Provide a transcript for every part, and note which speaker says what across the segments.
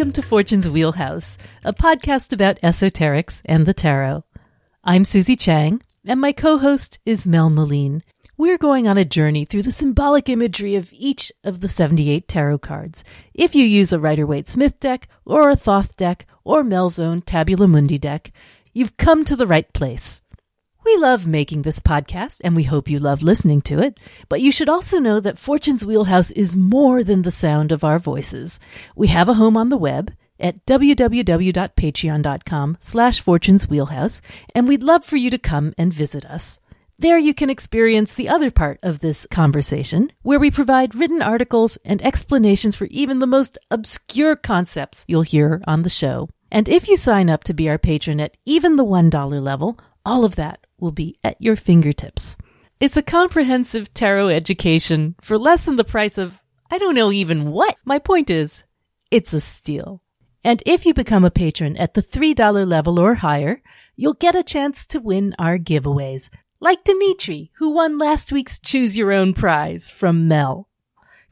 Speaker 1: Welcome to Fortune's Wheelhouse, a podcast about esoterics and the tarot. I'm Susie Chang, and my co host is Mel Meleen. We're going on a journey through the symbolic imagery of each of the 78 tarot cards. If you use a Rider Waite Smith deck, or a Thoth deck, or Mel's own Tabula Mundi deck, you've come to the right place. We love making this podcast and we hope you love listening to it, but you should also know that Fortune's Wheelhouse is more than the sound of our voices. We have a home on the web at www.patreon.com slash fortune's wheelhouse, and we'd love for you to come and visit us. There you can experience the other part of this conversation, where we provide written articles and explanations for even the most obscure concepts you'll hear on the show. And if you sign up to be our patron at even the $1 level, all of that will be at your fingertips. It's a comprehensive tarot education for less than the price of, I don't know even what. My point is, it's a steal. And if you become a patron at the $3 level or higher, you'll get a chance to win our giveaways, like Dimitri, who won last week's Choose Your Own prize from Mel.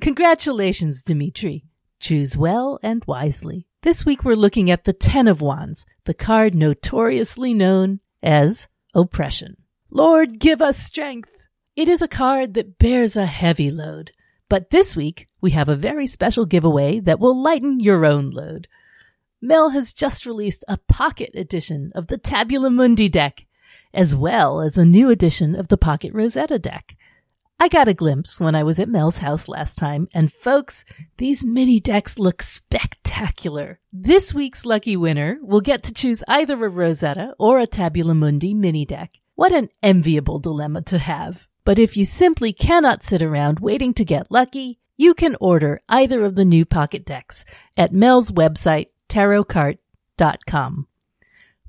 Speaker 1: Congratulations, Dimitri. Choose well and wisely. This week we're looking at the Ten of Wands, the card notoriously known as oppression. Lord, give us strength. It is a card that bears a heavy load. But this week, we have a very special giveaway that will lighten your own load. Mel has just released a pocket edition of the Tabula Mundi deck, as well as a new edition of the Pocket Rosetta deck. I got a glimpse when I was at Mel's house last time, and folks, these mini decks look spectacular. This week's lucky winner will get to choose either a Rosetta or a Tabula Mundi mini deck. What an enviable dilemma to have. But if you simply cannot sit around waiting to get lucky, you can order either of the new pocket decks at Mel's website, tarotcart.com.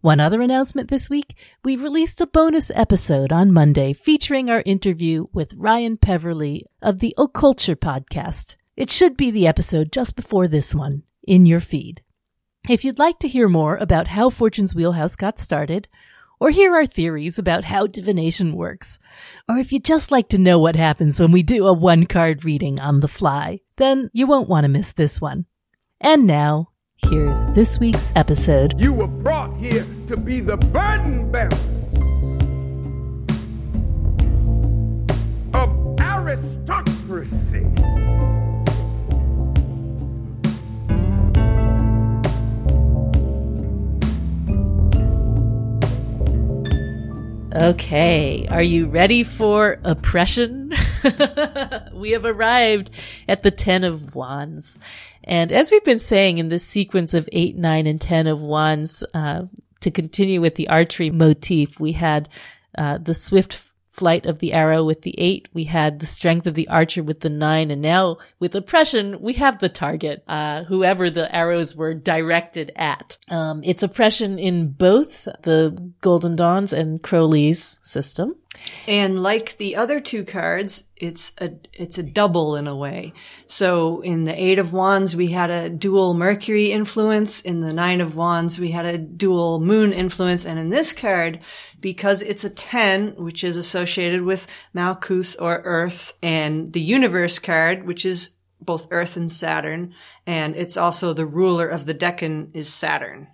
Speaker 1: One other announcement this week, we released a bonus episode on Monday featuring our interview with Ryan Peverly of the Occulture podcast. It should be the episode just before this one in your feed. If you'd like to hear more about how Fortune's Wheelhouse got started, or hear our theories about how divination works, or if you'd just like to know what happens when we do a one card reading on the fly, then you won't want to miss this one. And now, here's this week's episode.
Speaker 2: You were here to be the burden bearer of aristocracy.
Speaker 1: Okay, are you ready for oppression? we have arrived at the Ten of Wands. And as we've been saying in this sequence of eight, nine, and ten of wands, uh, to continue with the archery motif, we had uh, the swift flight of the arrow with the eight. We had the strength of the archer with the nine. And now with oppression, we have the target, uh, whoever the arrows were directed at. Um, it's oppression in both the Golden Dawns and Crowley's system.
Speaker 3: And like the other two cards, it's a it's a double in a way. So in the Eight of Wands, we had a dual Mercury influence. In the Nine of Wands, we had a dual Moon influence. And in this card, because it's a 10, which is associated with Malkuth or Earth, and the Universe card, which is both Earth and Saturn, and it's also the ruler of the Decan is Saturn.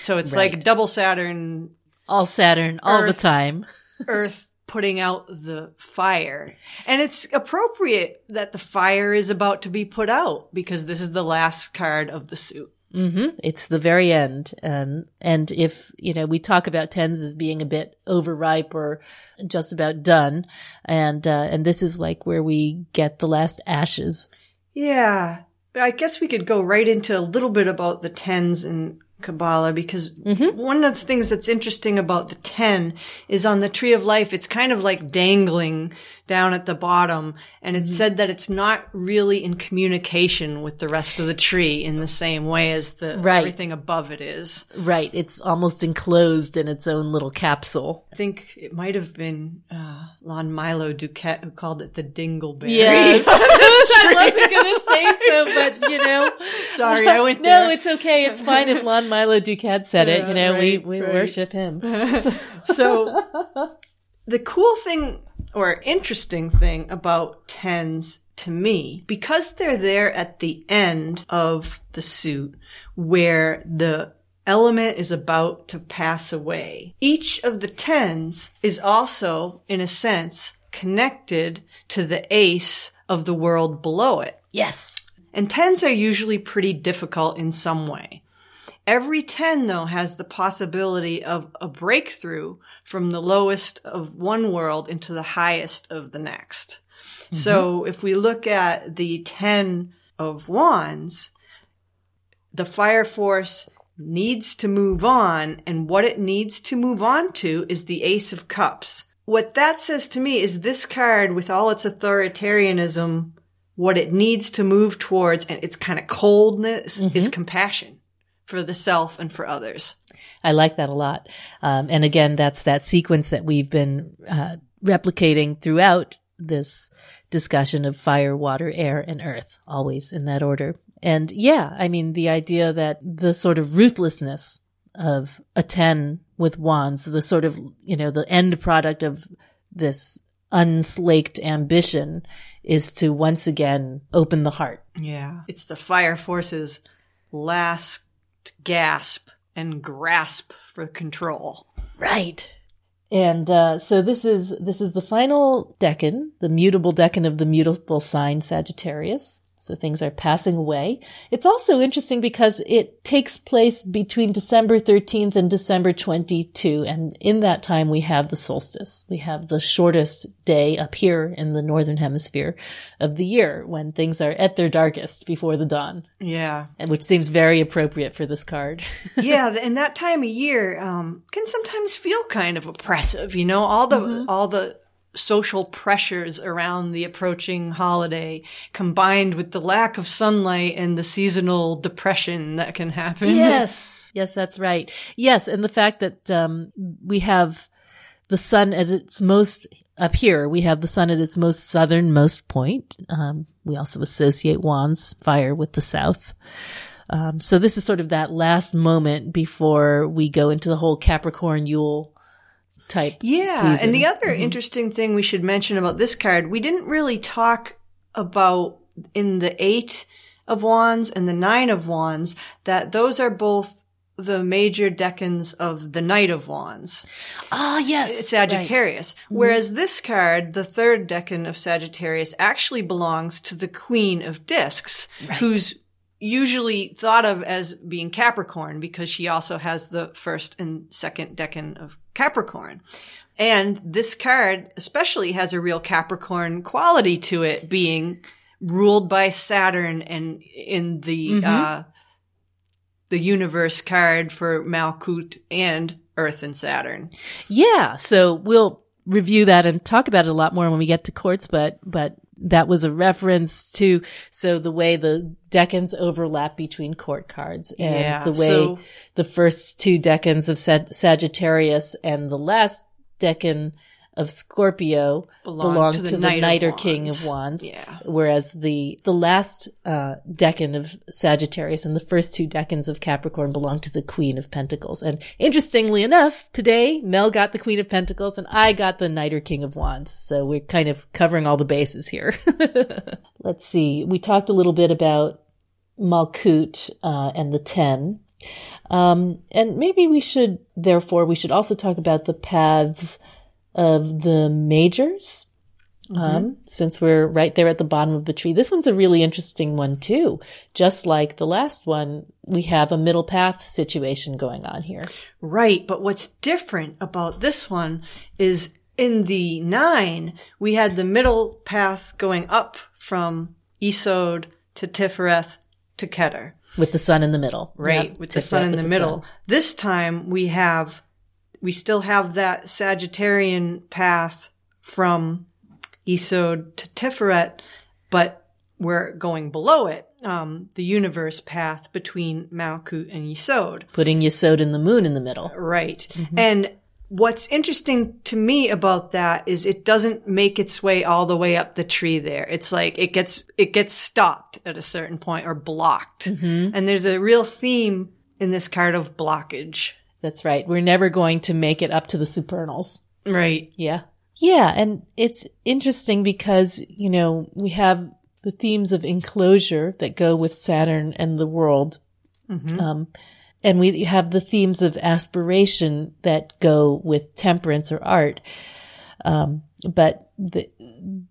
Speaker 3: So it's
Speaker 1: Right.
Speaker 3: like double Saturn,
Speaker 1: All Saturn, all the time.
Speaker 3: Earth putting out the fire. And it's appropriate that the fire is about to be put out because this is the last card of the suit.
Speaker 1: hmm It's the very end. And, and if, you know, we talk about tens as being a bit overripe or just about done. And, uh, and this is like where we get the last ashes.
Speaker 3: Yeah. I guess we could go right into a little bit about the tens in Kabbalah because mm-hmm. one of the things that's interesting about the 10 is on the tree of life, it's kind of like dangling down at the bottom. And it's said that it's not really in communication with the rest of the tree in the same way as the
Speaker 1: Right.
Speaker 3: everything above it is.
Speaker 1: Right. It's almost enclosed in its own little capsule.
Speaker 3: I think it might have been uh, Lon Milo DuQuette who called it the dingleberry.
Speaker 1: Yes. I wasn't going to say so, but you know.
Speaker 3: Sorry, I went
Speaker 1: No, it's okay. It's fine if Lon Milo DuQuette said it. You know, we,
Speaker 3: right,
Speaker 1: we
Speaker 3: right.
Speaker 1: worship him.
Speaker 3: So the cool thing or interesting thing about tens to me because they're there at the end of the suit where the element is about to pass away. Each of the tens is also, in a sense, connected to the ace of the world below it.
Speaker 1: Yes.
Speaker 3: And tens are usually pretty difficult in some way. Every 10 though has the possibility of a breakthrough from the lowest of one world into the highest of the next. Mm-hmm. So if we look at the 10 of wands, the fire force needs to move on and what it needs to move on to is the ace of cups. What that says to me is this card with all its authoritarianism, what it needs to move towards and its kind of coldness is mm-hmm. compassion for the self and for others.
Speaker 1: I like that a lot. Um, and again, that's that sequence that we've been uh, replicating throughout this discussion of fire, water, air, and earth, always in that order. And yeah, I mean, the idea that the sort of ruthlessness of a 10 with wands, the sort of, you know, the end product of this unslaked ambition is to once again open the heart.
Speaker 3: Yeah. It's the fire force's last gasp and grasp for control.
Speaker 1: Right. And uh, so this is this is the final decan, the mutable decan of the mutable sign Sagittarius. So things are passing away. It's also interesting because it takes place between December 13th and December 22. And in that time, we have the solstice. We have the shortest day up here in the northern hemisphere of the year when things are at their darkest before the dawn,
Speaker 3: Yeah.
Speaker 1: and which seems very appropriate for this card.
Speaker 3: yeah, and that time of year um, can sometimes feel kind of oppressive. You know, all the all the social pressures around the approaching holiday, combined with the lack of sunlight and the seasonal depression that can happen.
Speaker 1: Yes. Yes, that's right. Yes. And the fact that, um, we have the sun at its most up here, we have the sun at its most southernmost point. Um, we also associate wands fire with the south. Um, so this is sort of that last moment before we go into the whole Capricorn Yule type.
Speaker 3: Yeah,
Speaker 1: season.
Speaker 3: and the other interesting thing we should mention about this card, we didn't really talk about in the eight of wands and the nine of wands that those are both the major decans of the knight of wands.
Speaker 1: ah, yes, It's
Speaker 3: Sagittarius. Whereas this card, the third decan of Sagittarius, actually belongs to the Queen of Discs, who's usually thought of as being Capricorn because she also has the first and second decan of Capricorn. And this card especially has a real Capricorn quality to it being ruled by Saturn and in the, uh, the universe card for Malkut and Earth and Saturn.
Speaker 1: Yeah, so we'll review that and talk about it a lot more when we get to courts, but but that was a reference to so the way the decans overlap between court cards and
Speaker 3: Yeah,
Speaker 1: the way
Speaker 3: so-
Speaker 1: the first two decans of Sag- Sagittarius and the last decan of Scorpio
Speaker 3: Belong
Speaker 1: belong,
Speaker 3: to
Speaker 1: to
Speaker 3: the
Speaker 1: the,
Speaker 3: Knight
Speaker 1: Knight or
Speaker 3: Wands.
Speaker 1: King of Wands.
Speaker 3: Yeah.
Speaker 1: Whereas the the last uh, decan of Sagittarius and the first two decans of Capricorn belong to the Queen of Pentacles. And interestingly enough, today Mel got the Queen of Pentacles and I got the Knight or King of Wands. So we're kind of covering all the bases here. Let's see. We talked a little bit about Malkut uh, and the Ten. Um, and maybe we should, therefore, we should also talk about the paths of the majors. Um, since we're right there at the bottom of the tree. This one's a really interesting one too. Just like the last one, we have a middle path situation going on here.
Speaker 3: Right. But what's different about this one is in the nine, we had the middle path going up from Yesod to Tifereth to Keter.
Speaker 1: With the sun in the middle.
Speaker 3: Right.
Speaker 1: Yep,
Speaker 3: with the sun in the, middle. This time we have, we still have that Sagittarian path from Yesod to Tiferet, but we're going below it, um, the universe path between Malkut and Yesod.
Speaker 1: Putting Yesod and the moon in the middle.
Speaker 3: Right. And what's interesting to me about that is it doesn't make its way all the way up the tree there. It's like it gets, it gets stopped at a certain point or blocked. And there's a real theme in this card of blockage.
Speaker 1: That's right. We're never going to make it up to the supernals.
Speaker 3: Right.
Speaker 1: Yeah. Yeah. And it's interesting because, you know, we have the themes of enclosure that go with Saturn and the world. Um, and we have the themes of aspiration that go with temperance or art. Um, but the,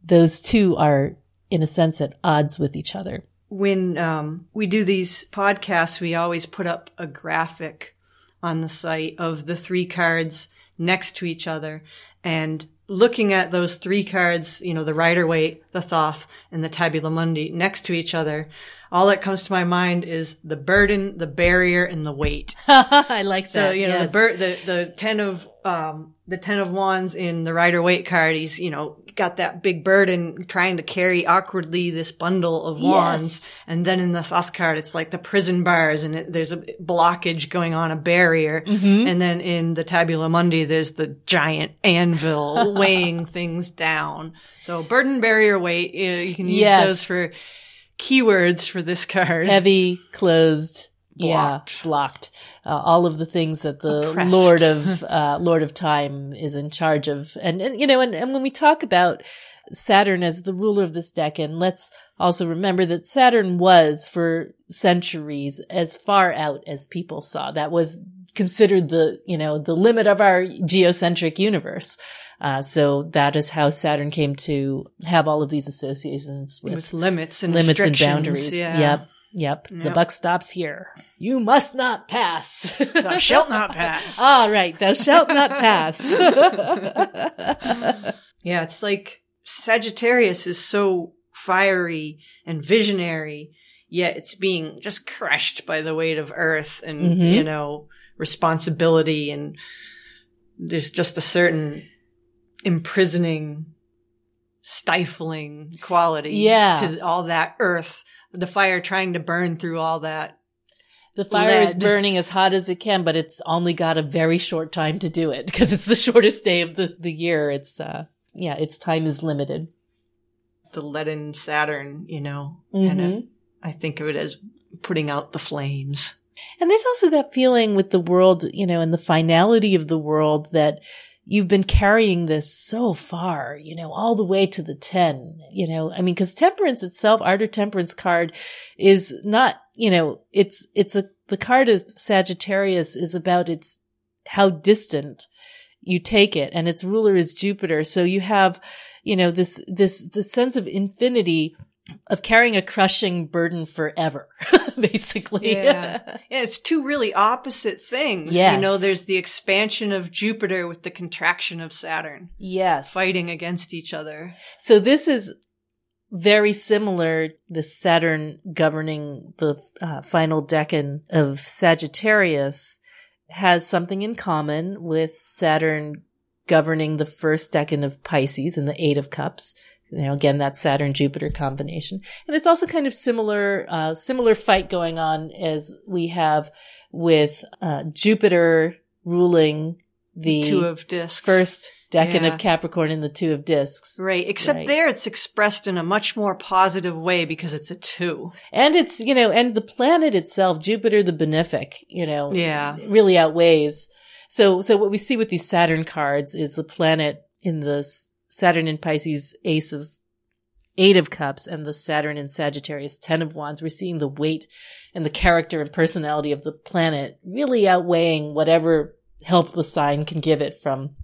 Speaker 1: those two are, in a sense, at odds with each other.
Speaker 3: when um, we do these podcasts, we always put up a graphic on the site of the three cards next to each other and looking at those three cards, you know, the Rider Waite, the Thoth, and the Tabula Mundi next to each other. All that comes to my mind is the burden, the barrier, and the weight.
Speaker 1: I like that.
Speaker 3: So you know
Speaker 1: yes.
Speaker 3: the bir- the the ten of um the ten of wands in the Rider Waite card. He's you know got that big burden trying to carry awkwardly this bundle of wands, and then in the Thoth card it's like the prison bars and it, there's a blockage going on, a barrier,
Speaker 1: Mm-hmm.
Speaker 3: and then in the Tabula Mundi there's the giant anvil weighing things down. So burden, barrier, weight. You, know, you can use
Speaker 1: Yes.
Speaker 3: those for keywords for this card.
Speaker 1: heavy, closed,
Speaker 3: Blocked.
Speaker 1: yeah, blocked. Uh, all of the things that the
Speaker 3: Oppressed.
Speaker 1: Lord of uh, Lord of Time is in charge of, and and you know, and, and when we talk about Saturn as the ruler of this decan, let's also remember that Saturn was for centuries as far out as people saw. That was considered the you know the limit of our geocentric universe. Uh, so that is how Saturn came to have all of these associations with
Speaker 3: with limits and
Speaker 1: limits and boundaries.
Speaker 3: Yeah.
Speaker 1: Yep. Yep. The buck stops here. You must not pass.
Speaker 3: Thou shalt not pass.
Speaker 1: All right. Thou shalt not pass.
Speaker 3: Yeah, it's like Sagittarius is so fiery and visionary, yet it's being just crushed by the weight of Earth and,
Speaker 1: Mhm.
Speaker 3: you know, responsibility. And there's just a certain imprisoning, stifling quality
Speaker 1: Yeah.
Speaker 3: to all that Earth, the fire trying to burn through all that.
Speaker 1: the fire is burning as hot as it can, but it's only got a very short time to do it because it's the shortest day of the, the year. It's, uh, yeah, its time is limited.
Speaker 3: The leaden Saturn, you know, and
Speaker 1: Mhm.
Speaker 3: it, I think of it as putting out the flames.
Speaker 1: And there's also that feeling with the world, you know, and the finality of the world that you've been carrying this so far, you know, all the way to the 10, you know, I mean, cause temperance itself, art or temperance card is not, you know, it's, it's a, the card of Sagittarius is about its, how distant you take it and its ruler is Jupiter. So you have, you know, this, this, the sense of infinity of carrying a crushing burden forever, basically.
Speaker 3: Yeah. Yeah, it's two really opposite things.
Speaker 1: Yes.
Speaker 3: You know, there's the expansion of Jupiter with the contraction of Saturn
Speaker 1: yes.
Speaker 3: fighting against each other.
Speaker 1: So this is very similar. The Saturn governing the uh, final decan of Sagittarius has something in common with Saturn governing the first decan of Pisces in the Eight of Cups. You know, again, that Saturn Jupiter combination, and it's also kind of similar, uh, similar fight going on as we have with uh, Jupiter ruling the
Speaker 3: Two of discs.
Speaker 1: first decan
Speaker 3: Yeah.
Speaker 1: of Capricorn and the two of discs.
Speaker 3: Right. Except
Speaker 1: Right.
Speaker 3: there it's expressed in a much more positive way because it's a two.
Speaker 1: And it's, you know, and the planet itself, Jupiter the benefic, you know,
Speaker 3: Yeah.
Speaker 1: really outweighs. So, so what we see with these Saturn cards is the planet in the S- Saturn in Pisces ace of eight of cups and the Saturn in Sagittarius 10 of wands. We're seeing the weight and the character and personality of the planet really outweighing whatever help the sign can give it from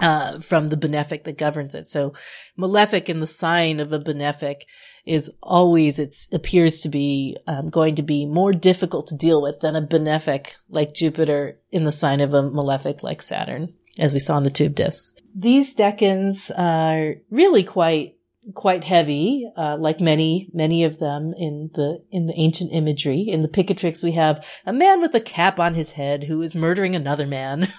Speaker 1: uh, from the benefic that governs it. So malefic in the sign of a benefic is always, it appears to be um, going to be more difficult to deal with than a benefic like Jupiter in the sign of a malefic like Saturn, as we saw in the tube discs. These decans are really quite quite heavy, uh, like many, many of them in the, in the ancient imagery. In the Picatrix, we have a man with a cap on his head who is murdering another man,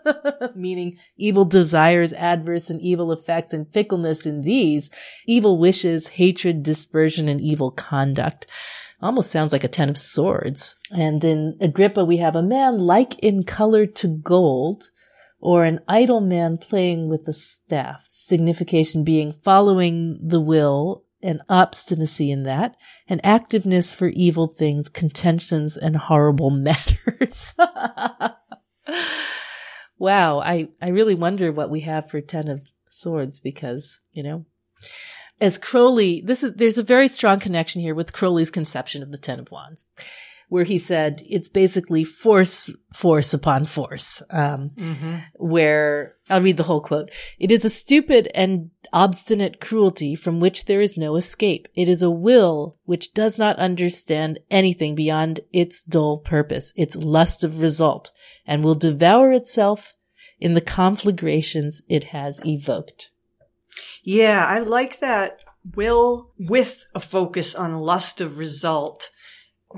Speaker 1: meaning evil desires, adverse and evil effects and fickleness in these, evil wishes, hatred, dispersion, and evil conduct. Almost sounds like a ten of swords. And in Agrippa, we have a man like in color to gold, or an idle man playing with a staff, signification being following the will and obstinacy in that, and activeness for evil things, contentions, and horrible matters. wow, I, I really wonder what we have for Ten of Swords because, you know, as Crowley, this is, there's a very strong connection here with Crowley's conception of the Ten of Wands, where he said it's basically force, force upon force. Um, where I'll read the whole quote. It is a stupid and obstinate cruelty from which there is no escape. It is a will which does not understand anything beyond its dull purpose, its lust of result, and will devour itself in the conflagrations it has evoked.
Speaker 3: Yeah, I like that will with a focus on lust of result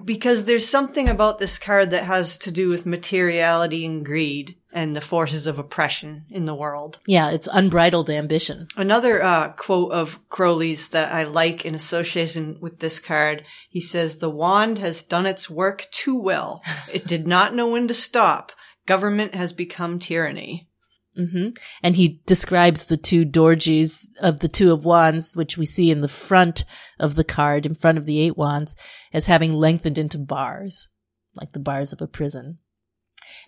Speaker 3: because there's something about this card that has to do with materiality and greed and the forces of oppression in the world.
Speaker 1: Yeah, it's unbridled ambition.
Speaker 3: Another uh, quote of Crowley's that I like in association with this card, he says, The wand has done its work too well. It did not know when to stop. Government has become tyranny.
Speaker 1: Hmm And he describes the two dorjies of the two of wands, which we see in the front of the card, in front of the eight wands, as having lengthened into bars, like the bars of a prison.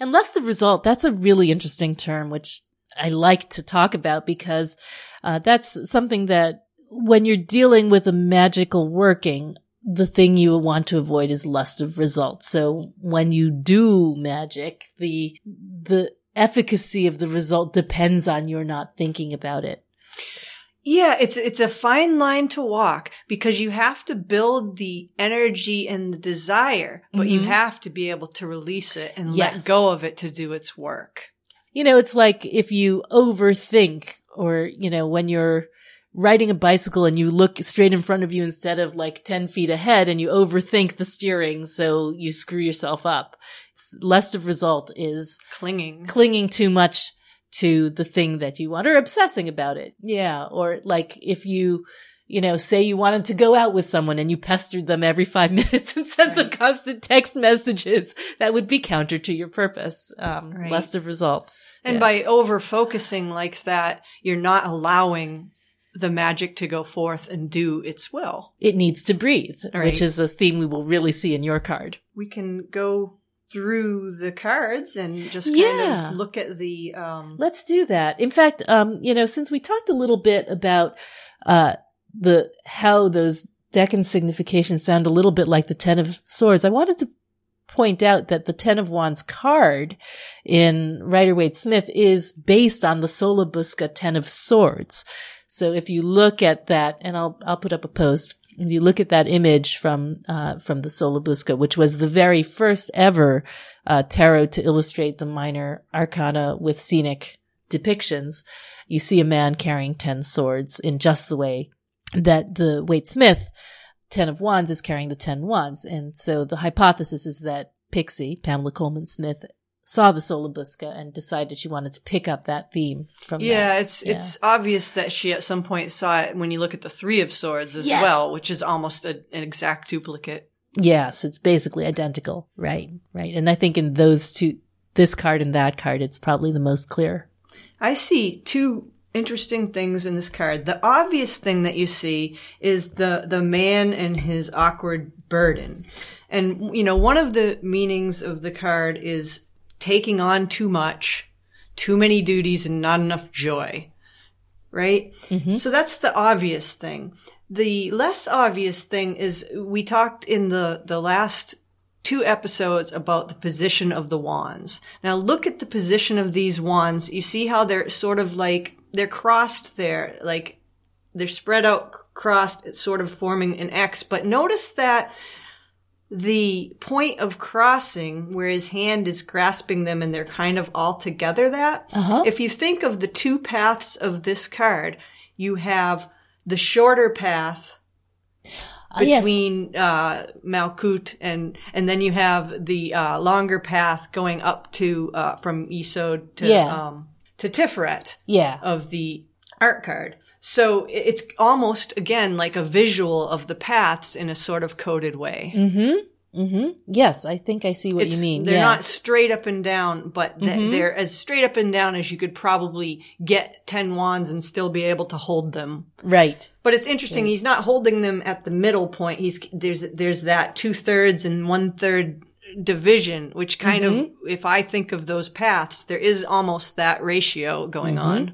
Speaker 1: And lust of result, that's a really interesting term, which I like to talk about because uh, that's something that when you're dealing with a magical working, the thing you want to avoid is lust of result. So when you do magic, the, the efficacy of the result depends on your not thinking about it.
Speaker 3: Yeah, it's it's a fine line to walk because you have to build the energy and the desire, but you
Speaker 1: Mhm.
Speaker 3: have to be able to release it and
Speaker 1: Yes.
Speaker 3: let go of it to do its work.
Speaker 1: You know, it's like if you overthink or, you know, when you're riding a bicycle and you look straight in front of you instead of like 10 feet ahead and you overthink the steering. So you screw yourself up. Lust of result is
Speaker 3: Clinging.
Speaker 1: clinging too much to the thing that you want or obsessing about it. Yeah. Or like if you, you know, say you wanted to go out with someone and you pestered them every five minutes and sent them constant text messages, that would be counter to your purpose. Um,
Speaker 3: Right.
Speaker 1: lust of result.
Speaker 3: And
Speaker 1: Yeah.
Speaker 3: by over focusing like that, you're not allowing the magic to go forth and do its will.
Speaker 1: it needs to breathe,
Speaker 3: Right.
Speaker 1: which is a theme we will really see in your card.
Speaker 3: We can go through the cards and just kind
Speaker 1: Yeah.
Speaker 3: of look at the um
Speaker 1: Let's do that. In fact, um, you know, since we talked a little bit about uh the how those decan significations sound a little bit like the Ten of Swords, I wanted to point out that the Ten of Wands card in Rider Waite Smith is based on the Sola Busca Ten of Swords. So if you look at that, and I'll I'll put up a post. You look at that image from uh, from the Sola Busca, which was the very first ever uh, tarot to illustrate the minor arcana with scenic depictions, you see a man carrying ten swords in just the way that the Waite Smith Ten of Wands is carrying the Ten Wands. And so the hypothesis is that Pixie, Pamela Colman Smith, saw the Sola Busca and decided she wanted to pick up that theme from
Speaker 3: yeah,
Speaker 1: that.
Speaker 3: it's it's obvious that she at some point saw it when you look at the three of swords as
Speaker 1: Yes.
Speaker 3: well, which is almost a, an exact duplicate.
Speaker 1: Yes, it's basically identical. Right, right. And I think in those two, this card and that card, it's probably the most clear.
Speaker 3: I see two interesting things in this card. The obvious thing that you see is the the man and his awkward burden. And you know, one of the meanings of the card is taking on too much, too many duties and not enough joy. Right? Mm-hmm. So that's the obvious thing. The less obvious thing is we talked in the the last two episodes about the position of the wands. Now look at the position of these wands. You see how they're sort of like, they're crossed there, like they're spread out, crossed, sort of forming an X. But notice that the point of crossing where his hand is grasping them and they're kind of all together that,
Speaker 1: Uh-huh.
Speaker 3: if you think of the two paths of this card, you have the shorter path
Speaker 1: Uh, yes.
Speaker 3: between uh, Malkut and and then you have the uh, longer path going up to uh, from Isod to
Speaker 1: Yeah.
Speaker 3: um, to Tiferet
Speaker 1: Yeah.
Speaker 3: of the art card. So it's almost again like a visual of the paths in a sort of coded way. Mm-hmm.
Speaker 1: Mm-hmm. Yes, I think I see what
Speaker 3: It's-
Speaker 1: you mean.
Speaker 3: They're
Speaker 1: yeah.
Speaker 3: not straight up and down, but th- they're as straight up and down as you could probably get ten wands and still be able to hold them.
Speaker 1: right.
Speaker 3: But it's interesting. He's not holding them at the middle point. He's there's there's that two thirds and one third division, which kind
Speaker 1: Mm-hmm.
Speaker 3: of, if I think of those paths, there is almost that ratio going
Speaker 1: Mm-hmm.
Speaker 3: on.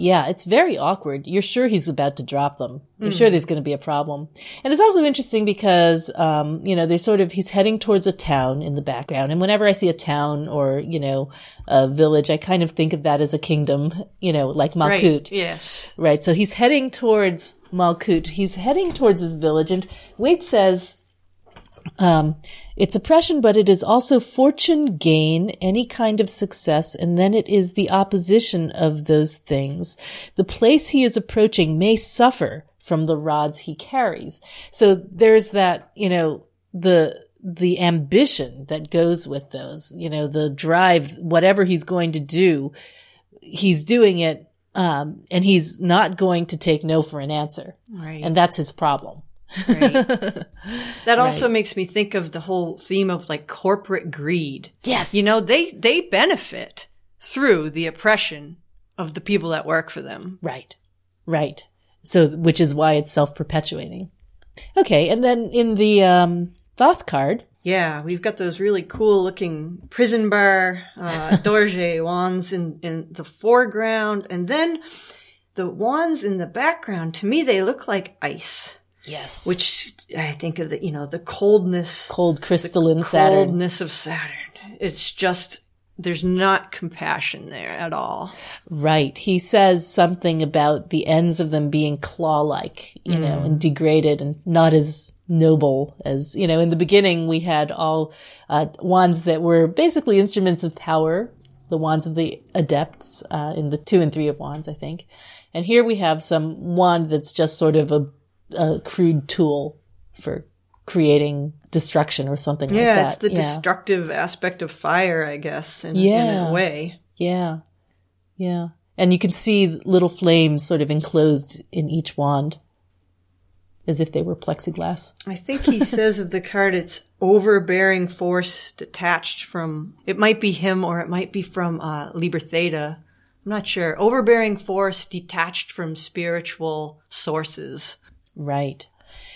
Speaker 1: Yeah, it's very awkward. You're sure he's about to drop them. You're
Speaker 3: Mm.
Speaker 1: sure there's going to be a problem. And it's also interesting because, um, you know, there's sort of, he's heading towards a town in the background. And whenever I see a town or, you know, a village, I kind of think of that as a kingdom, you know, like
Speaker 3: Right.
Speaker 1: Malkut.
Speaker 3: Yes.
Speaker 1: Right. So he's heading towards Malkut. He's heading towards his village. And Waite says, um, it's oppression, but it is also fortune gain, any kind of success, and then it is the opposition of those things. The place he is approaching may suffer from the rods he carries. So there's that, you know, the, the ambition that goes with those, you know, the drive, whatever he's going to do, he's doing it, um, and he's not going to take no for an answer.
Speaker 3: Right.
Speaker 1: And that's his problem.
Speaker 3: That also makes me think of the whole theme of like corporate greed.
Speaker 1: Yes.
Speaker 3: You know, they, they benefit through the oppression of the people that work for them.
Speaker 1: Right. Right. So, which is why it's self-perpetuating. Okay. And then in the, um, Thoth card,
Speaker 3: Yeah, we've got those really cool looking prison bar, uh, Dorje wands in, in the foreground. And then the wands in the background, to me, they look like ice,
Speaker 1: yes,
Speaker 3: which I think of the, you know, the coldness,
Speaker 1: cold crystalline Saturn.
Speaker 3: coldness of Saturn. It's just, there's not compassion there at all.
Speaker 1: Right. He says something about the ends of them being claw-like, you know, and degraded and not as noble as, you know, in the beginning we had all, uh, wands that were basically instruments of power, the wands of the adepts, uh, in the two and three of wands, I think. And here we have some wand that's just sort of a, a crude tool for creating destruction or something like that.
Speaker 3: Yeah,
Speaker 1: that.
Speaker 3: it's the
Speaker 1: yeah.
Speaker 3: destructive aspect of fire, I guess, in, in a way.
Speaker 1: Yeah. Yeah. And you can see little flames sort of enclosed in each wand as if they were plexiglass.
Speaker 3: I think he says of the card it's overbearing force detached from it might be him or it might be from uh Liber Theta. I'm not sure. Overbearing force detached from spiritual sources.
Speaker 1: Right.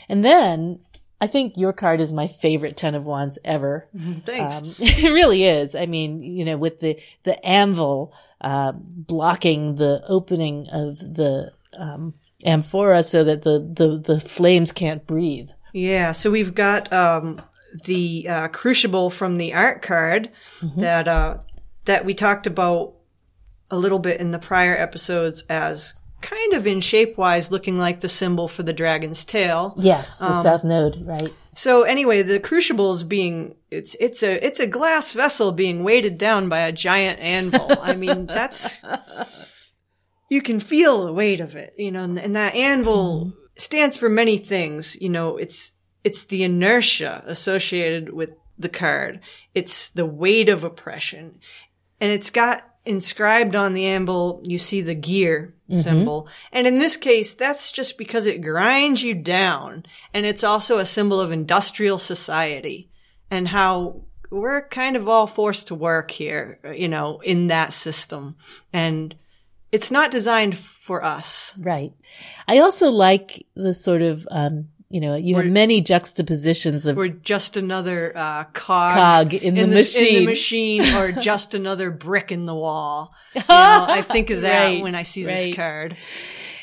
Speaker 1: And then I think your card is my favorite Ten of Wands ever.
Speaker 3: Thanks.
Speaker 1: Um, it really is. I mean, you know, with the, the anvil, uh, blocking the opening of the, um, amphora so that the, the, the flames can't breathe.
Speaker 3: yeah, so we've got um the uh crucible from the art card that uh that we talked about a little bit in the prior episodes as kind of in shape wise looking like the symbol for the dragon's tail.
Speaker 1: Yes, the
Speaker 3: Um,
Speaker 1: South Node, right?
Speaker 3: So anyway, the crucible is being it's it's a it's a glass vessel being weighted down by a giant anvil. I mean, that's you can feel the weight of it, you know, and, and that anvil stands for many things. You know, it's it's the inertia associated with the card. It's the weight of oppression, and it's got inscribed on the anvil. You see the gear symbol, and in this case, that's just because it grinds you down, and it's also a symbol of industrial society and how we're kind of all forced to work here, you know, in that system, and it's not designed for us.
Speaker 1: Right. I also like the sort of, um, you know, you have many juxtapositions of
Speaker 3: We're just another uh, cog,
Speaker 1: Cog in the
Speaker 3: in
Speaker 1: machine.
Speaker 3: the machine, or just another brick in the wall. You know, I think of that
Speaker 1: Right,
Speaker 3: when I see
Speaker 1: right.
Speaker 3: this card.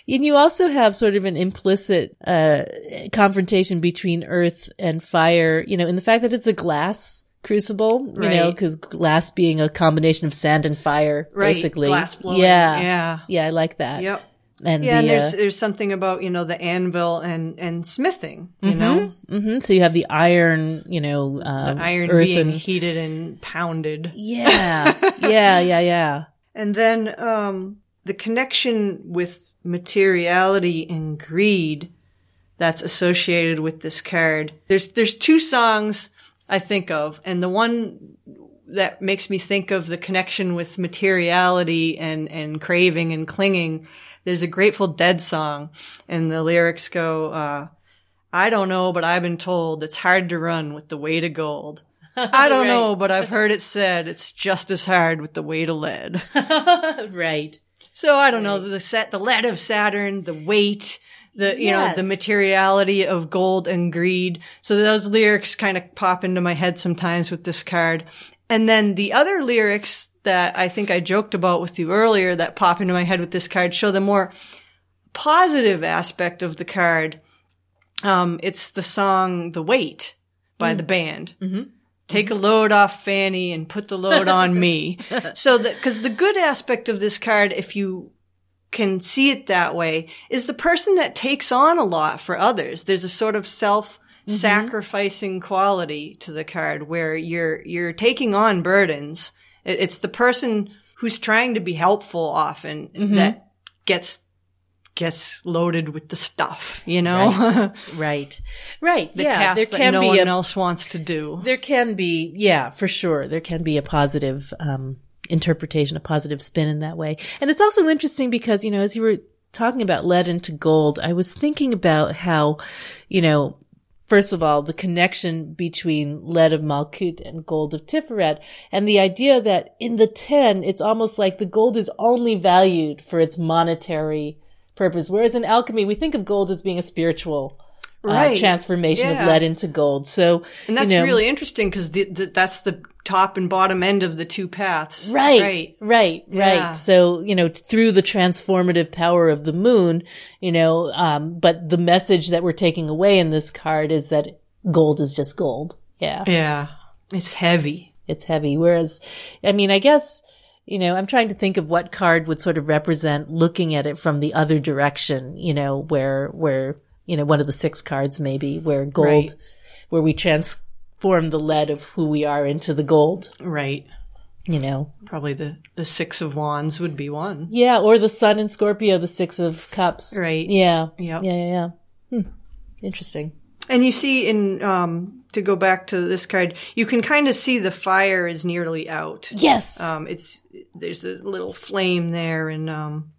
Speaker 1: And you also have sort of an implicit uh, confrontation between earth and fire, you know, in the fact that it's a glass crucible, you know, because glass being a combination of sand and fire,
Speaker 3: Right,
Speaker 1: basically.
Speaker 3: glass blowing,
Speaker 1: Yeah.
Speaker 3: yeah.
Speaker 1: Yeah, I like that.
Speaker 3: Yep.
Speaker 1: And
Speaker 3: Yeah, and there's
Speaker 1: uh,
Speaker 3: there's something about you know the anvil and and smithing. You know,
Speaker 1: mhm, so you have the iron, you know, um,
Speaker 3: the iron
Speaker 1: earth
Speaker 3: being
Speaker 1: and
Speaker 3: heated and pounded.
Speaker 1: yeah, yeah, yeah, yeah.
Speaker 3: And then um, the connection with materiality and greed that's associated with this card. There's there's two songs I think of, and the one that makes me think of the connection with materiality and and craving and clinging. There's a Grateful Dead song, and the lyrics go, uh, "I don't know, but I've been told it's hard to run with the weight of gold." I don't know, but I've heard it said it's just as hard with the weight of lead.
Speaker 1: right.
Speaker 3: So I don't know the set, the lead of Saturn, the weight, The, you know, the materiality of gold and greed. So those lyrics kind of pop into my head sometimes with this card. And then the other lyrics that I think I joked about with you earlier that pop into my head with this card show the more positive aspect of the card. Um, it's the song "The Weight" by the band. Take a load off Fanny and put the load on me. So that because the good aspect of this card, if you can see it that way, is the person that takes on a lot for others. There's a sort of self sacrificing quality to the card where you're you're taking on burdens. It's the person who's trying to be helpful often that gets gets loaded with the stuff, you know,
Speaker 1: Right. Right.
Speaker 3: the
Speaker 1: yeah.
Speaker 3: task
Speaker 1: there
Speaker 3: that
Speaker 1: can
Speaker 3: no
Speaker 1: be
Speaker 3: one
Speaker 1: a,
Speaker 3: else wants to do.
Speaker 1: there can be, yeah, for sure. There can be a positive, um, interpretation, a positive spin in that way. And it's also interesting because, you know, as you were talking about lead into gold, I was thinking about how, you know, First of all, the connection between lead of Malkut and gold of Tiferet, and the idea that in the 10, it's almost like the gold is only valued for its monetary purpose. Whereas in alchemy, we think of gold as being a spiritual uh,
Speaker 3: Right.
Speaker 1: transformation
Speaker 3: Yeah.
Speaker 1: of lead into gold. So,
Speaker 3: And that's
Speaker 1: you know,
Speaker 3: really interesting because the, the, that's the top and bottom end of the two paths.
Speaker 1: Right,
Speaker 3: Right.
Speaker 1: right,
Speaker 3: Yeah.
Speaker 1: right. So, you know, through the transformative power of the moon, you know, um, but the message that we're taking away in this card is that gold is just gold. Yeah.
Speaker 3: Yeah. It's heavy.
Speaker 1: It's heavy. Whereas, I mean, I guess, you know, I'm trying to think of what card would sort of represent looking at it from the other direction, you know, where, where, you know, one of the six cards maybe where gold,
Speaker 3: Right.
Speaker 1: where we transform the lead of who we are into the gold,
Speaker 3: Right.
Speaker 1: you know.
Speaker 3: Probably the, the six of wands would be one.
Speaker 1: Yeah, or the sun in Scorpio, the six of cups.
Speaker 3: Right.
Speaker 1: Yeah.
Speaker 3: Yep.
Speaker 1: Yeah, yeah, yeah. Hmm. Interesting.
Speaker 3: And you see in, um, to go back to this card, you can kind of see the fire is nearly out.
Speaker 1: Yes.
Speaker 3: Um, it's, there's a little flame there and, um,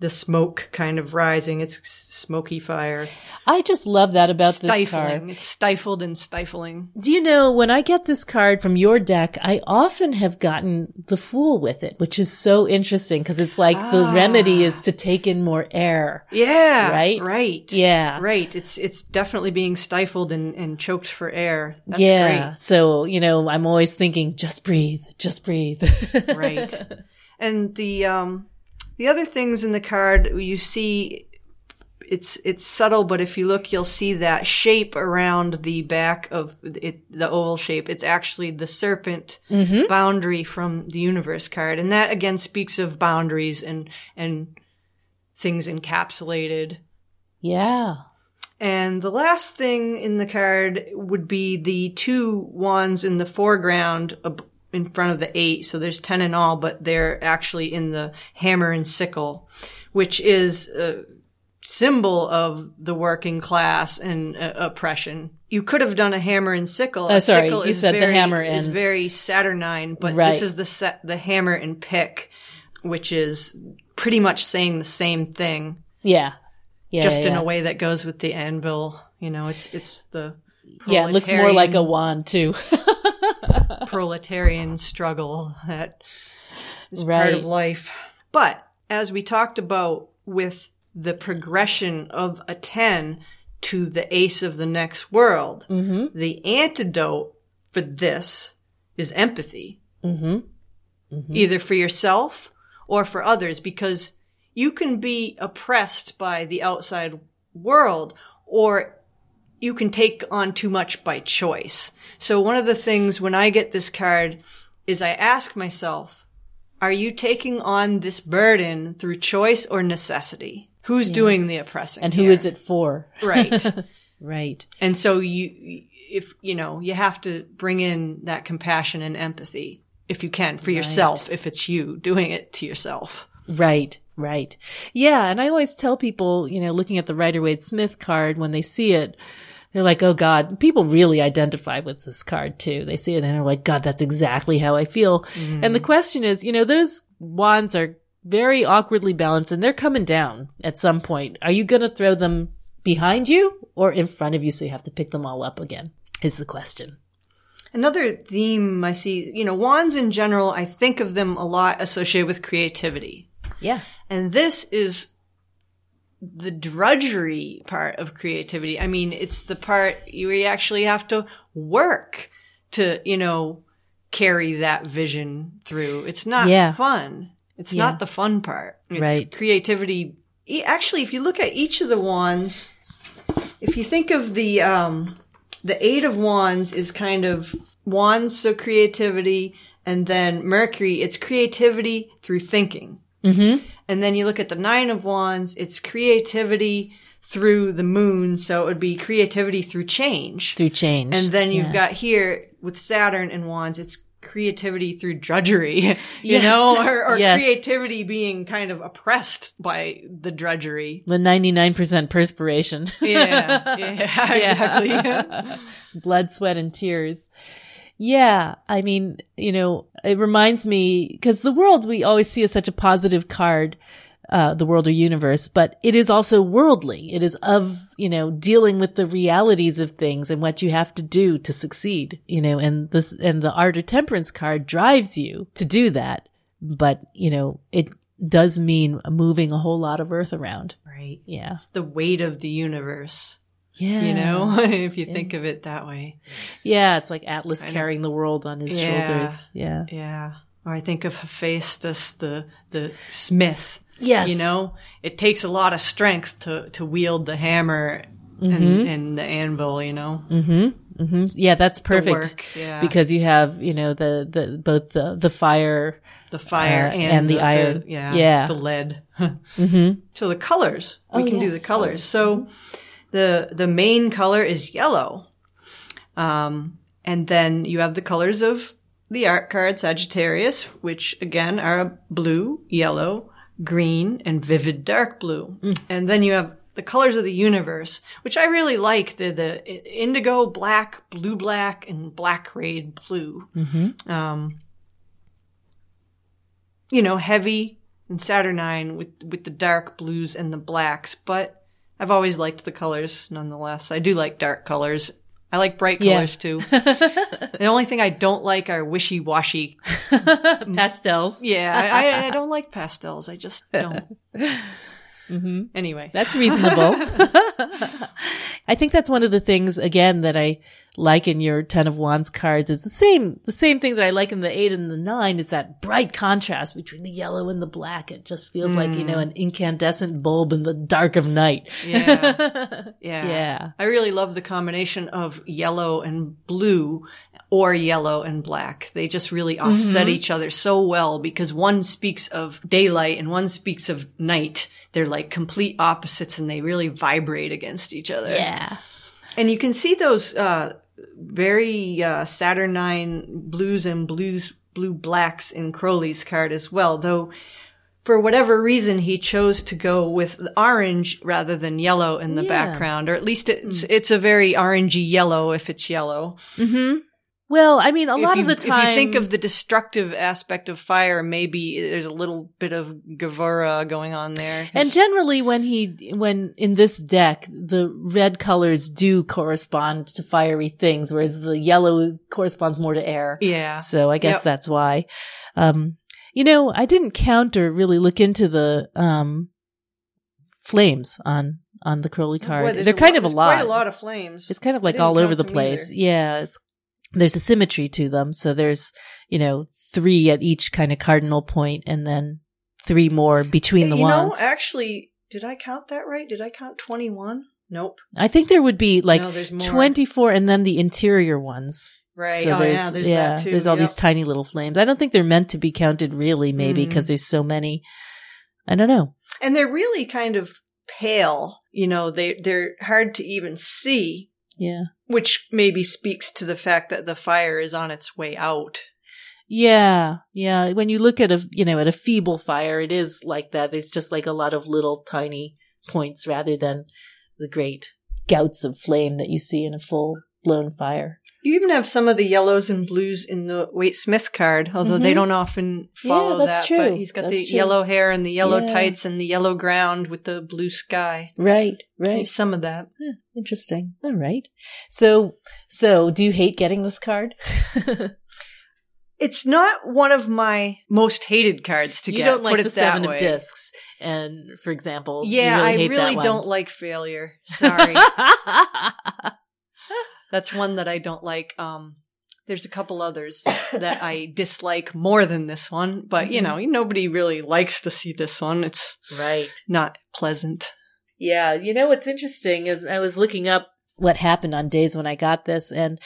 Speaker 3: the smoke kind of rising. It's smoky fire.
Speaker 1: I just love that about this card.
Speaker 3: It's stifled and stifling.
Speaker 1: Do you know when I get this card from your deck, I often have gotten the fool with it, which is so interesting because it's like
Speaker 3: Ah.
Speaker 1: the remedy is to take in more air.
Speaker 3: Yeah.
Speaker 1: Right?
Speaker 3: Right.
Speaker 1: Yeah.
Speaker 3: Right. It's it's definitely being stifled and, and choked for air. That's
Speaker 1: yeah. So, you know, I'm always thinking, just breathe, just breathe.
Speaker 3: Right. and the um the other things in the card you see it's it's subtle, but if you look, you'll see that shape around the back of it, the oval shape. It's actually the serpent mm-hmm. boundary from the universe card, and that again speaks of boundaries and and things encapsulated.
Speaker 1: yeah.
Speaker 3: And the last thing in the card would be the two wands in the foreground ab- in front of the eight. So there's 10 in all, but they're actually in the hammer and sickle, which is a symbol of the working class and uh, oppression. You could have done a hammer and sickle.
Speaker 1: Oh,
Speaker 3: A
Speaker 1: sorry,
Speaker 3: sickle
Speaker 1: you
Speaker 3: is
Speaker 1: said the
Speaker 3: very-
Speaker 1: hammer
Speaker 3: is very Saturnine, but
Speaker 1: Right.
Speaker 3: this is the set, the hammer and pick, which is pretty much saying the same thing
Speaker 1: Yeah. Yeah.
Speaker 3: just
Speaker 1: yeah,
Speaker 3: in a way that goes with the anvil. You know, it's it's the
Speaker 1: Yeah, it looks more like a wand too.
Speaker 3: proletarian struggle that is part
Speaker 1: Right.
Speaker 3: of life. But as we talked about with the progression of a 10 to the ace of the next world, mm-hmm. the antidote for this is empathy. Mm-hmm. Mm-hmm. Either for yourself or for others, because you can be oppressed by the outside world or you can take on too much by choice. So one of the things when I get this card is I ask myself, are you taking on this burden through choice or necessity? Who's doing the oppressing?
Speaker 1: and who
Speaker 3: here?
Speaker 1: is it for?
Speaker 3: Right.
Speaker 1: Right.
Speaker 3: and so you, if, you know, you have to bring in that compassion and empathy if you can for yourself, if it's you doing it to yourself.
Speaker 1: Right, right. Yeah, and I always tell people, you know, looking at the Rider Waite Smith card when they see it, they're like, "Oh God!" People really identify with this card too. They see it and they're like, "God, that's exactly how I feel." Mm-hmm. And the question is, you know, those wands are very awkwardly balanced, and they're coming down at some point. Are you going to throw them behind you or in front of you, so you have to pick them all up again? Is the question.
Speaker 3: Another theme I see, you know, wands in general, I think of them a lot associated with creativity.
Speaker 1: Yeah.
Speaker 3: And this is the drudgery part of creativity. I mean, it's the part you you actually have to work to, you know, carry that vision through. It's not
Speaker 1: Yeah.
Speaker 3: fun. It's
Speaker 1: Yeah.
Speaker 3: not the fun part. It's
Speaker 1: Right.
Speaker 3: creativity. Actually, if you look at each of the wands, if you think of the um, the eight of wands is kind of wands, so creativity, and then Mercury, it's creativity through thinking.
Speaker 1: Mm-hmm.
Speaker 3: And then you look at the nine of wands, it's creativity through the moon, so it would be creativity through change.
Speaker 1: Through change.
Speaker 3: And then you've
Speaker 1: Yeah.
Speaker 3: got here with Saturn and wands, it's creativity through drudgery, you
Speaker 1: Yes.
Speaker 3: know, or, or
Speaker 1: Yes.
Speaker 3: creativity being kind of oppressed by the drudgery.
Speaker 1: the 99% perspiration.
Speaker 3: Yeah, yeah, exactly.
Speaker 1: Blood, sweat, and tears. Yeah. I mean, you know, it reminds me because the world we always see as such a positive card, uh, the world or universe, but it is also worldly. It is of, you know, dealing with the realities of things and what you have to do to succeed, you know, and this, and the art of temperance card drives you to do that. But, you know, it does mean moving a whole lot of earth around.
Speaker 3: right.
Speaker 1: Yeah.
Speaker 3: The weight of the universe,
Speaker 1: Yeah.
Speaker 3: you know, if you think of it that way.
Speaker 1: Yeah, it's like Atlas
Speaker 3: of-
Speaker 1: carrying the world on his
Speaker 3: Yeah.
Speaker 1: shoulders. Yeah.
Speaker 3: Yeah. Or I think of Hephaestus, the, the smith.
Speaker 1: Yes.
Speaker 3: You know, it takes a lot of strength to, to wield the hammer
Speaker 1: Mm-hmm.
Speaker 3: and, and the anvil, you know?
Speaker 1: Mm-hmm. Mm-hmm. Yeah, that's perfect.
Speaker 3: yeah.
Speaker 1: Because you have, you know, the, the, both the, the fire.
Speaker 3: The fire
Speaker 1: Uh,
Speaker 3: and,
Speaker 1: and the iron.
Speaker 3: yeah.
Speaker 1: Yeah.
Speaker 3: The lead. mm-hmm. So the colors, we
Speaker 1: Oh,
Speaker 3: can do the colors. So the, the main color is yellow. Um, and then you have the colors of the art card Sagittarius, which again are blue, yellow, green, and vivid dark blue.
Speaker 1: Mm.
Speaker 3: And then you have the colors of the universe, which I really like the, the indigo, black, blue, black, and black rayed blue.
Speaker 1: Mm-hmm.
Speaker 3: Um, you know, heavy and Saturnine with, with the dark blues and the blacks, but I've always liked the colors nonetheless. I do like dark colors. I like bright
Speaker 1: Yeah.
Speaker 3: colors too. the only thing I don't like are wishy washy.
Speaker 1: Pastels.
Speaker 3: Yeah, I, I, I don't like pastels. I just don't.
Speaker 1: Mm-hmm.
Speaker 3: Anyway,
Speaker 1: That's reasonable. I think that's one of the things again that I like in your Ten of Wands cards is the same the same thing that I like in the eight and the nine is that bright contrast between the yellow and the black. It just feels like, you know, an incandescent bulb in the dark of night.
Speaker 3: yeah, yeah,
Speaker 1: Yeah.
Speaker 3: I really love the combination of yellow and blue or yellow and black. They just really offset
Speaker 1: Mm-hmm.
Speaker 3: each other so well because one speaks of daylight and one speaks of night. They're like complete opposites and they really vibrate against each other.
Speaker 1: Yeah.
Speaker 3: And you can see those uh, very uh, Saturnine blues and blues blue blacks in Crowley's card as well, though for whatever reason he chose to go with orange rather than yellow in the
Speaker 1: Yeah.
Speaker 3: background, or at least it's it's a very orangey yellow if it's yellow.
Speaker 1: Well, I mean, a
Speaker 3: If
Speaker 1: lot
Speaker 3: you-
Speaker 1: of the time,
Speaker 3: if you think of the destructive aspect of fire, maybe there's a little bit of Geburah going on there.
Speaker 1: and generally when he, when in this deck, the red colors do correspond to fiery things, whereas the yellow corresponds more to air.
Speaker 3: yeah,
Speaker 1: So I guess
Speaker 3: Yep.
Speaker 1: that's why. Um, you know, I didn't count or really look into the, um, flames on, on the Crowley card.
Speaker 3: Boy,
Speaker 1: They're kind
Speaker 3: lot-
Speaker 1: of a lot.
Speaker 3: Quite a lot of flames.
Speaker 1: It's kind of like all over the place.
Speaker 3: either.
Speaker 1: Yeah. It's, there's a symmetry to them. So there's, you know, three at each kind of cardinal point and then three more between the
Speaker 3: you
Speaker 1: wands.
Speaker 3: know, actually, did I count that right? Did I count 21? Nope.
Speaker 1: I think there would be like
Speaker 3: no,
Speaker 1: 24 and then the interior ones.
Speaker 3: Right.
Speaker 1: So
Speaker 3: oh,
Speaker 1: there's,
Speaker 3: yeah, there's
Speaker 1: yeah,
Speaker 3: that too.
Speaker 1: there's all
Speaker 3: Yep.
Speaker 1: these tiny little flames. I don't think they're meant to be counted really, maybe,
Speaker 3: Mm.
Speaker 1: because there's so many. I don't know.
Speaker 3: And they're really kind of pale. You know, they, they're hard to even see,
Speaker 1: Yeah.
Speaker 3: which maybe speaks to the fact that the fire is on its way out.
Speaker 1: Yeah. Yeah. When you look at a, you know, at a feeble fire, it is like that. There's just like a lot of little tiny points rather than the great gouts of flame that you see in a full blown fire.
Speaker 3: You even have some of the yellows and blues in the Waite Smith card, although they
Speaker 1: Mhm.
Speaker 3: don't often follow
Speaker 1: Yeah, that's
Speaker 3: that.
Speaker 1: true.
Speaker 3: But he's got
Speaker 1: That's
Speaker 3: the
Speaker 1: true.
Speaker 3: yellow hair and the yellow
Speaker 1: Yeah.
Speaker 3: tights and the yellow ground with the blue sky.
Speaker 1: Right.
Speaker 3: There's some of that.
Speaker 1: Interesting. All right. So, so do you hate getting this card?
Speaker 3: It's not one of my most hated cards to
Speaker 1: you
Speaker 3: get.
Speaker 1: don't like the seven
Speaker 3: way.
Speaker 1: of discs, and for example, you
Speaker 3: Yeah,
Speaker 1: really
Speaker 3: I really don't like failure. Sorry. That's one that I don't like. Um, there's a couple others that I dislike more than this one, but you
Speaker 1: Mm-hmm.
Speaker 3: know, nobody really likes to see this one. It's
Speaker 1: right.
Speaker 3: not pleasant.
Speaker 1: Yeah, you know what's interesting is I was looking up what happened on days when I got this and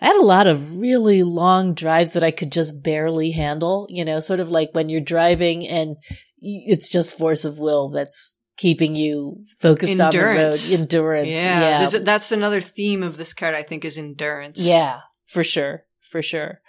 Speaker 1: I had a lot of really long drives that I could just barely handle, you know, sort of like when you're driving and it's just force of will that's keeping you focused on the road.
Speaker 3: Endurance.
Speaker 1: Endurance.
Speaker 3: yeah,
Speaker 1: Yeah.
Speaker 3: that's another theme of this card. I think is endurance.
Speaker 1: Yeah, for sure. For sure.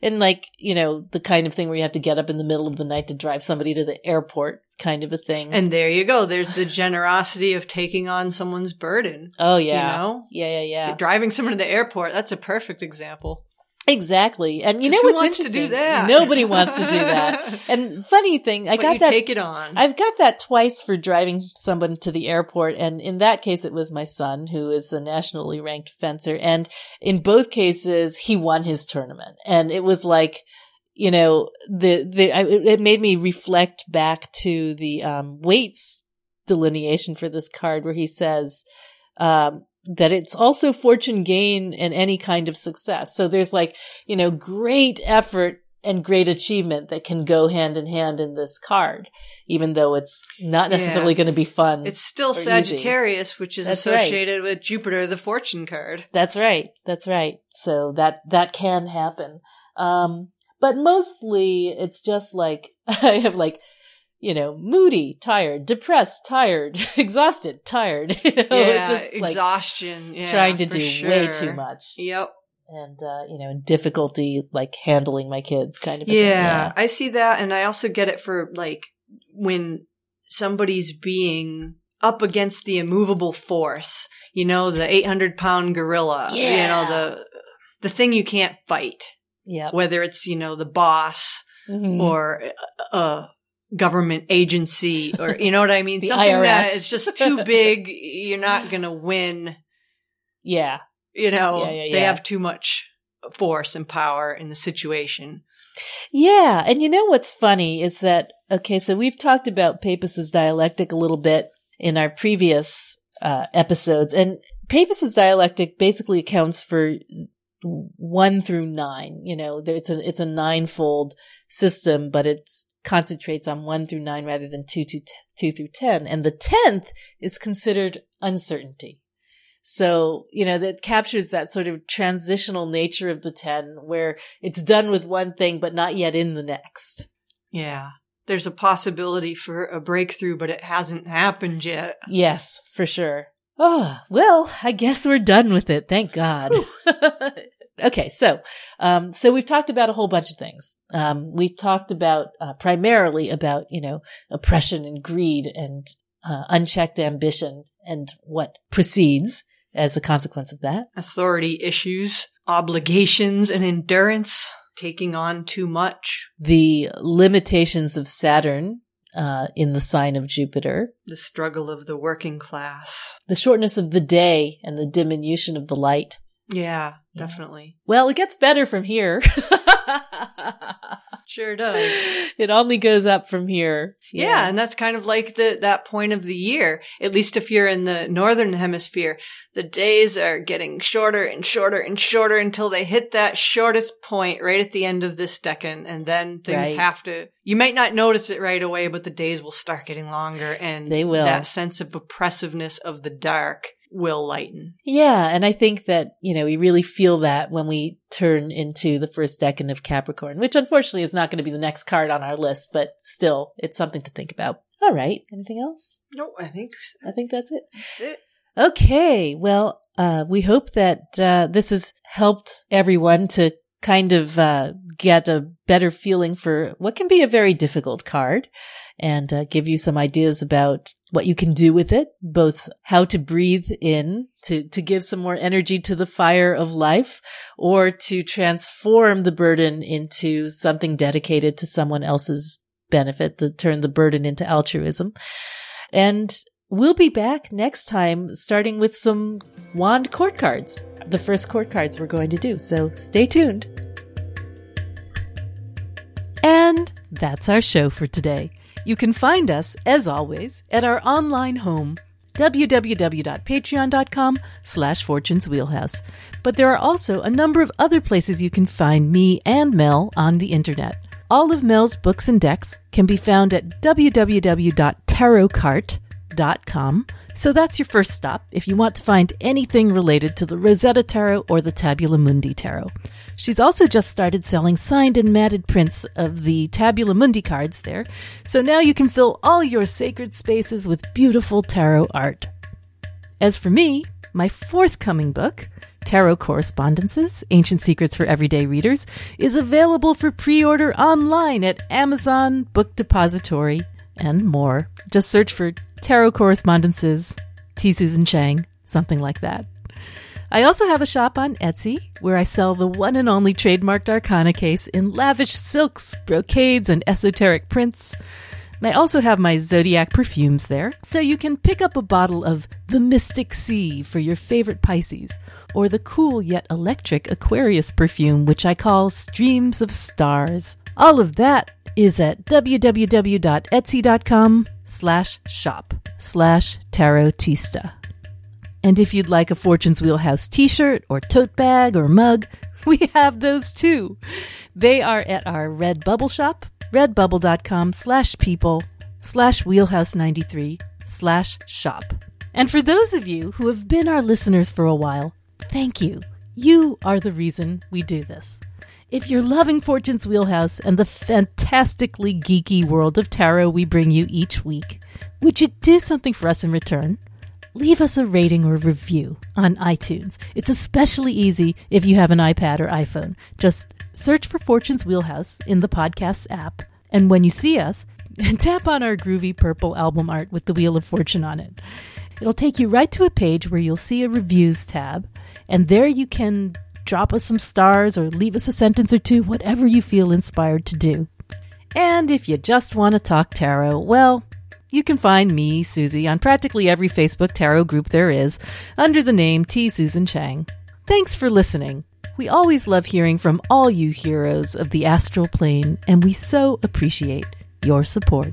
Speaker 1: And like, you know, the kind of thing where you have to get up in the middle of the night to drive somebody to the airport kind of a thing.
Speaker 3: and there you go. There's the generosity of taking on someone's burden.
Speaker 1: oh yeah.
Speaker 3: You know,
Speaker 1: Yeah, yeah, yeah.
Speaker 3: driving someone to the airport. That's a perfect example.
Speaker 1: Exactly. And you know what's
Speaker 3: wants to
Speaker 1: interesting?
Speaker 3: do that?
Speaker 1: Nobody wants to do that. And funny thing, I
Speaker 3: But
Speaker 1: got that
Speaker 3: take it on.
Speaker 1: I've got that twice for driving someone to the airport. And in that case, it was my son, who is a nationally ranked fencer. And in both cases, he won his tournament. And it was like, you know, the, the, I, it made me reflect back to the, um, Waite's delineation for this card where he says, um, that it's also fortune gain and any kind of success. So there's like, you know, great effort and great achievement that can go hand in hand in this card, even though it's not necessarily
Speaker 3: Yeah.
Speaker 1: going to be fun.
Speaker 3: It's still
Speaker 1: or easy.
Speaker 3: Sagittarius, which is
Speaker 1: That's right.
Speaker 3: associated with Jupiter, the fortune card.
Speaker 1: That's right. That's right. So that that can happen. Um, but mostly it's just like I have like, you know, moody, tired, depressed, tired, exhausted, tired. You know,
Speaker 3: yeah,
Speaker 1: just like
Speaker 3: exhaustion. yeah,
Speaker 1: trying to do way too much,
Speaker 3: Yep.
Speaker 1: and uh, you know, difficulty like handling my kids, kind of. a
Speaker 3: Yeah. I see that, and I also get it for like when somebody's being up against the immovable force. You know, the eight hundred pound gorilla.
Speaker 1: Yeah.
Speaker 3: You know the the thing you can't fight.
Speaker 1: yeah,
Speaker 3: Whether it's you know the boss
Speaker 1: Mhm.
Speaker 3: or a, a government agency or you know what I mean? Something that
Speaker 1: IRS.
Speaker 3: is just too big. You're not gonna win.
Speaker 1: yeah.
Speaker 3: You know,
Speaker 1: Yeah, yeah,
Speaker 3: they have too much force and power in the situation.
Speaker 1: Yeah, and you know what's funny is that okay, so we've talked about Papus's dialectic a little bit in our previous uh, episodes, and Papus's dialectic basically accounts for one through nine. You know, it's a it's a ninefold system, but it concentrates on one through nine rather than two to t- two through ten, and the tenth is considered uncertainty. So, you know, that captures that sort of transitional nature of the 10 where it's done with one thing, but not yet in the next.
Speaker 3: Yeah. There's a possibility for a breakthrough, but it hasn't happened yet.
Speaker 1: Yes, for sure. Oh, well, I guess we're done with it. Thank God. okay. So, um, so we've talked about a whole bunch of things. Um, we've talked about, uh, primarily about, you know, oppression and greed and, uh, unchecked ambition and what precedes as a consequence of that.
Speaker 3: Authority issues, obligations, and endurance, taking on too much,
Speaker 1: the limitations of Saturn uh, in the sign of Jupiter,
Speaker 3: the struggle of the working class.
Speaker 1: the shortness of the day, and the diminution of the light.
Speaker 3: Yeah,
Speaker 1: Yeah.
Speaker 3: Definitely.
Speaker 1: Well, it gets better from here.
Speaker 3: Sure does.
Speaker 1: it only goes up from here.
Speaker 3: Yeah. and that's kind of like the that point of the year. At least if you're in the northern hemisphere, the days are getting shorter and shorter and shorter until they hit that shortest point right at the end of this decan, and then things
Speaker 1: Right.
Speaker 3: have to. You might not notice it right away, but the days will start getting longer, and
Speaker 1: They will.
Speaker 3: That sense of oppressiveness of the dark will lighten.
Speaker 1: Yeah, and I think that, you know, we really feel that when we turn into the first decan of Capricorn, which unfortunately is not going to be the next card on our list, but still, it's something to think about. All right. Anything else?
Speaker 3: No, I think
Speaker 1: I think that's it.
Speaker 3: that's it.
Speaker 1: Okay. Well, uh, we hope that uh, this has helped everyone to kind of uh, get a better feeling for what can be a very difficult card and uh, give you some ideas about what you can do with it, both how to breathe in to, to give some more energy to the fire of life or to transform the burden into something dedicated to someone else's benefit, to turn the burden into altruism. And We'll be back next time, starting with some wand court cards. The first court cards we're going to do. So stay tuned. And that's our show for today. You can find us, as always, at our online home, www.patreon.com slash fortunes wheelhouse. But there are also a number of other places you can find me and Mel on the internet. All of Mel's books and decks can be found at www.tarotcart.com. So that's your first stop if you want to find anything related to the Rosetta Tarot or the Tabula Mundi Tarot. She's also just started selling signed and matted prints of the Tabula Mundi cards there, so now you can fill all your sacred spaces with beautiful tarot art. As for me, my forthcoming book, Tarot Correspondences Ancient Secrets for Everyday Readers, is available for pre order online at Amazon, Book Depository, and more. Just search for Tarot Correspondences, T. Susan Chang, something like that. I also have a shop on Etsy where I sell the one and only trademarked Arcana case in lavish silks, brocades, and esoteric prints. I also have my zodiac perfumes there, so you can pick up a bottle of the Mystic Sea for your favorite Pisces, or the cool yet electric Aquarius perfume, which I call Streams of Stars. All of that is at www.etsy.com slash shop slash tarotista. And if you'd like a Fortune's Wheelhouse t shirt or tote bag or mug, we have those too. They are at our Redbubble shop, redbubble.com slash people slash wheelhouse93 slash shop. And for those of you who have been our listeners for a while, thank you. You are the reason we do this. If you're loving Fortune's Wheelhouse and the fantastically geeky world of tarot we bring you each week, would you do something for us in return? Leave us a rating or review on iTunes. It's especially easy if you have an iPad or iPhone. Just search for Fortune's Wheelhouse in the podcast app, and when you see us, tap on our groovy purple album art with the Wheel of Fortune on it. It'll take you right to a page where you'll see a reviews tab, and there you can drop us some stars or leave us a sentence or two, whatever you feel inspired to do. And if you just want to talk tarot, well, you can find me, Susie, on practically every Facebook tarot group there is under the name T. Susan Chang. Thanks for listening. We always love hearing from all you heroes of the astral plane, and we so appreciate your support.